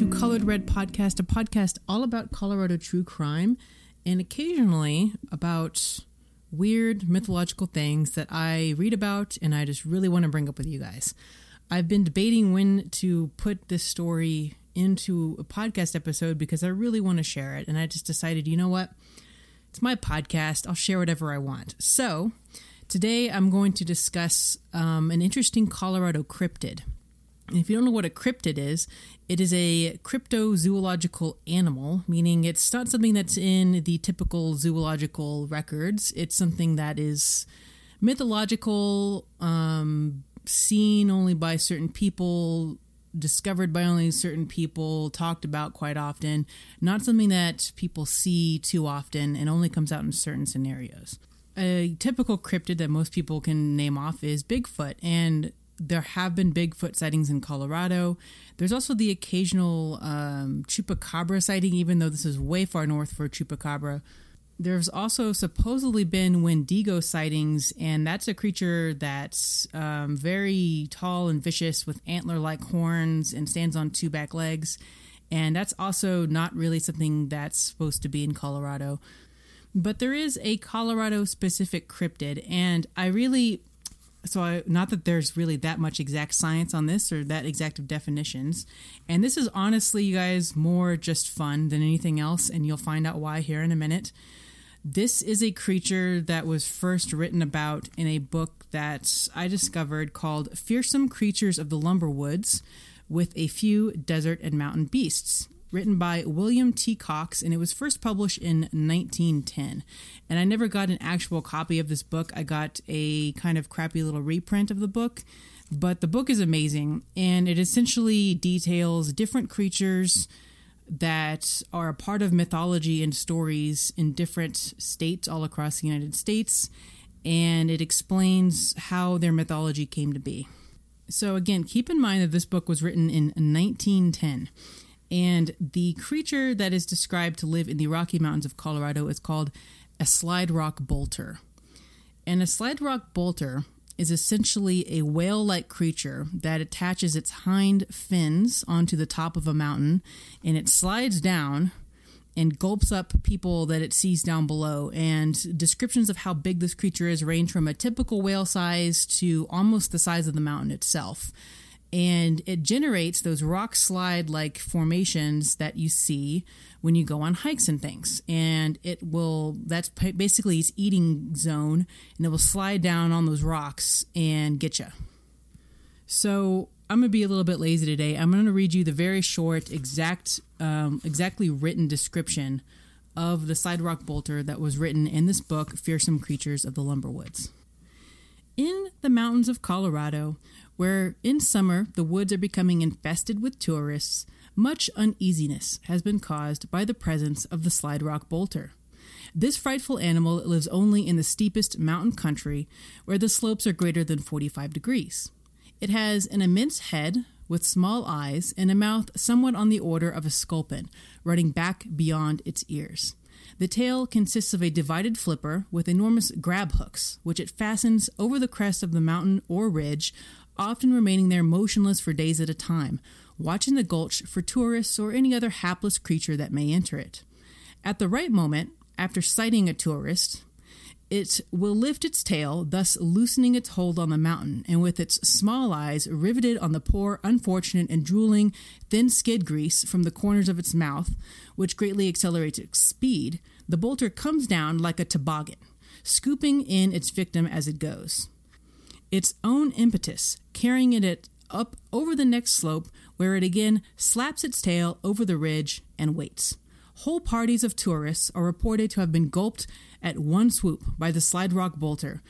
Red Podcast, a podcast all about Colorado true crime and occasionally about weird mythological things that I read about and I just really want to bring up with you guys. I've been debating when to put this story into a podcast episode because I really want to share it. And I just decided, you know what? It's my podcast. I'll share whatever I want. So today I'm going to discuss um, an interesting Colorado cryptid. If you don't know what a cryptid is, it is a cryptozoological animal, meaning it's not something that's in the typical zoological records. It's something that is mythological, um, seen only by certain people, discovered by only certain people, talked about quite often, not something that people see too often and only comes out in certain scenarios. A typical cryptid that most people can name off is Bigfoot, and there have been Bigfoot sightings in Colorado. There's also the occasional um, chupacabra sighting, even though this is way far north for chupacabra. There's also supposedly been Wendigo sightings, and that's a creature that's um, very tall and vicious with antler like horns and stands on two back legs. And that's also not really something that's supposed to be in Colorado. But there is a Colorado specific cryptid, and I really so I, not that there's really that much exact science on this or that exact of definitions. And this is honestly you guys more just fun than anything else and you'll find out why here in a minute. This is a creature that was first written about in a book that I discovered called Fearsome Creatures of the Lumber Woods with a Few Desert and Mountain Beasts, written by William T. Cox, and it was first published in 1910. And I never got an actual copy of this book, I got a kind of crappy little reprint of the book. But the book is amazing, and it essentially details different creatures that are a part of mythology and stories in different states all across the United States, and it explains how their mythology came to be. So, again, keep in mind that this book was written in 1910, and the creature that is described to live in the Rocky Mountains of Colorado is called a slide rock bolter. And a slide rock bolter is essentially a whale like creature that attaches its hind fins onto the top of a mountain and it slides down and gulps up people that it sees down below. And descriptions of how big this creature is range from a typical whale size to almost the size of the mountain itself and it generates those rock slide like formations that you see when you go on hikes and things. And it will that's basically its eating zone and it will slide down on those rocks and get you so i'm going to be a little bit lazy today. I'm going to read you the very short exact um, exactly written description of the slide rock bolter that was written in this book fearsome creatures of the lumberwoods in the mountains of colorado where in summer the woods are becoming infested with tourists, much uneasiness has been caused by the presence of the slide rock bolter. This frightful animal lives only in the steepest mountain country where the slopes are greater than 45 degrees. It has an immense head with small eyes and a mouth somewhat on the order of a sculpin, running back beyond its ears. The tail consists of a divided flipper with enormous grab hooks, which it fastens over the crest of the mountain or ridge often remaining there motionless for days at a time, watching the gulch for tourists or any other hapless creature that may enter it. At the right moment, after sighting a tourist, it will lift its tail, thus loosening its hold on the mountain, and with its small eyes riveted on the poor, unfortunate, and drooling thin skid grease from the corners of its mouth, which greatly accelerates its speed, the bolter comes down like a toboggan, scooping in its victim as it goes its own impetus, carrying it up over the next slope, where it again slaps its tail over the ridge and waits. Whole parties of tourists are reported to have been gulped at one swoop by the slide rock bolter,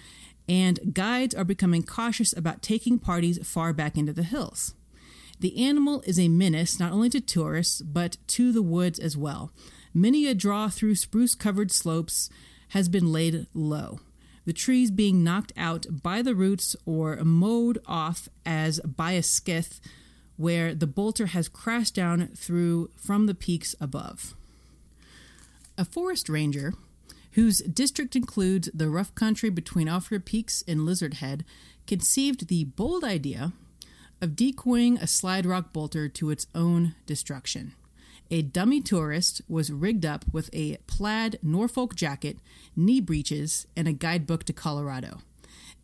and guides are becoming cautious about taking parties far back into the hills. The animal is a menace not only to tourists, but to the woods as well. Many a draw through spruce covered slopes has been laid low the trees being knocked out by the roots or mowed off as by a skith where the bolter has crashed down through from the peaks above. A forest ranger, whose district includes the rough country between Ophir Peaks and Lizard Head, conceived the bold idea of decoying a slide rock bolter to its own destruction. A dummy tourist was rigged up with a plaid Norfolk jacket, knee breeches, and a guidebook to Colorado.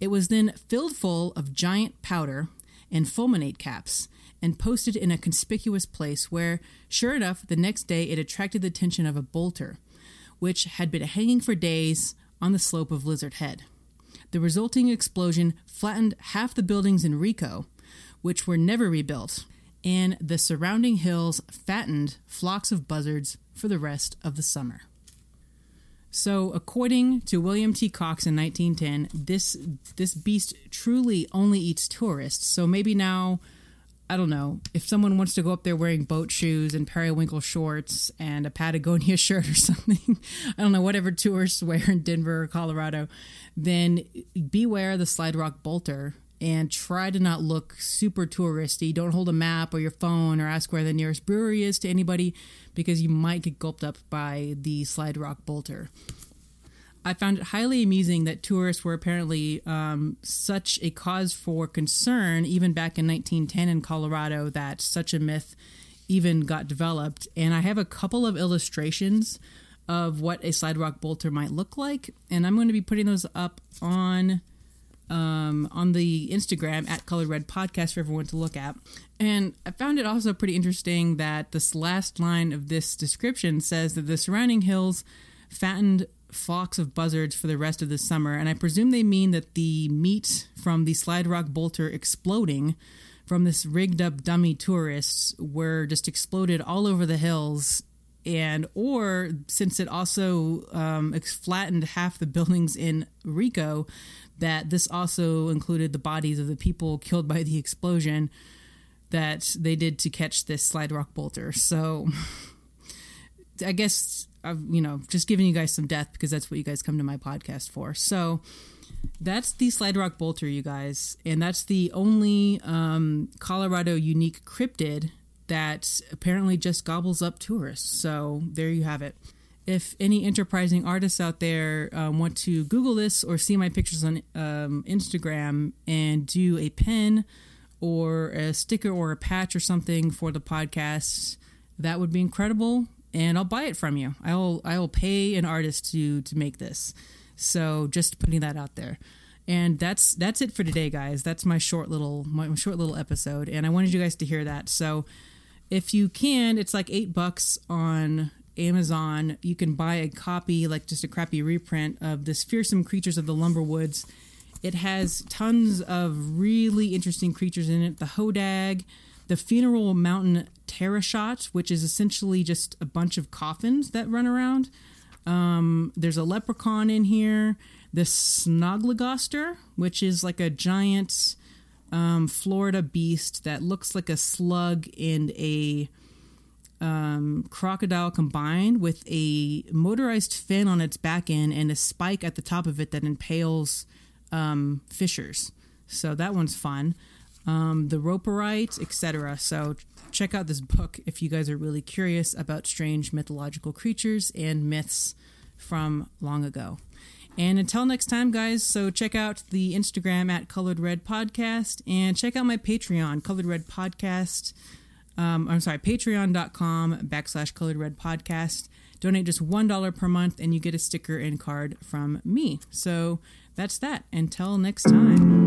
It was then filled full of giant powder and fulminate caps and posted in a conspicuous place where, sure enough, the next day it attracted the attention of a bolter, which had been hanging for days on the slope of Lizard Head. The resulting explosion flattened half the buildings in Rico, which were never rebuilt, and the surrounding hills fattened flocks of buzzards for the rest of the summer. So, according to William T. Cox in 1910, this this beast truly only eats tourists. So maybe now, I don't know, if someone wants to go up there wearing boat shoes and periwinkle shorts and a Patagonia shirt or something, I don't know, whatever tourists wear in Denver or Colorado, then beware the Slide Rock Bolter and try to not look super touristy. Don't hold a map or your phone or ask where the nearest brewery is to anybody because you might get gulped up by the Slide Rock Bolter. I found it highly amusing that tourists were apparently um, such a cause for concern, even back in 1910 in Colorado, that such a myth even got developed. And I have a couple of illustrations of what a slide rock bolter might look like, and I'm going to be putting those up on um, on the Instagram at Colored Red Podcast for everyone to look at. And I found it also pretty interesting that this last line of this description says that the surrounding hills fattened flocks of buzzards for the rest of the summer. And I presume they mean that the meat from the Slide Rock Bolter exploding from this rigged up dummy tourists were just exploded all over the hills and or since it also um, flattened half the buildings in Rico, that this also included the bodies of the people killed by the explosion that they did to catch this slide rock bolter. So I guess I've, you know, just giving you guys some death because that's what you guys come to my podcast for. So that's the slide rock bolter, you guys. And that's the only um, Colorado unique cryptid that apparently just gobbles up tourists. So there you have it if any enterprising artists out there um, want to Google this or see my pictures on um, Instagram and do a pin or a sticker or a patch or something for the podcast, that would be incredible. And I'll buy it from you. I'll I'll pay an artist to to make this. So just putting that out there. And that's that's it for today, guys. That's my short little my short little episode, and I wanted you guys to hear that. So if you can, it's like eight bucks on Amazon, you can buy a copy, like just a crappy reprint of this Fearsome Creatures of the Lumberwoods. It has tons of really interesting creatures in it. The Hodag, the Funeral Mountain Terrashot, which is essentially just a bunch of coffins that run around. Um, there's a leprechaun in here. The Snoligoster, which is like a giant um, Florida beast that looks like a slug and a um, crocodile combined with a motorized fin on its back end and a spike at the top of it that impales um, fishers. So that one's fun. Um, the Roperite, etc. So check out this book if you guys are really curious about strange mythological creatures and myths from long ago. And until next time, guys, so check out the Instagram at Colored Red Podcast and check out my Patreon, Colored Red Podcast um, I'm sorry, patreon.com backslash colored red podcast. Donate just $1 per month and you get a sticker and card from me. So that's that. Until next time.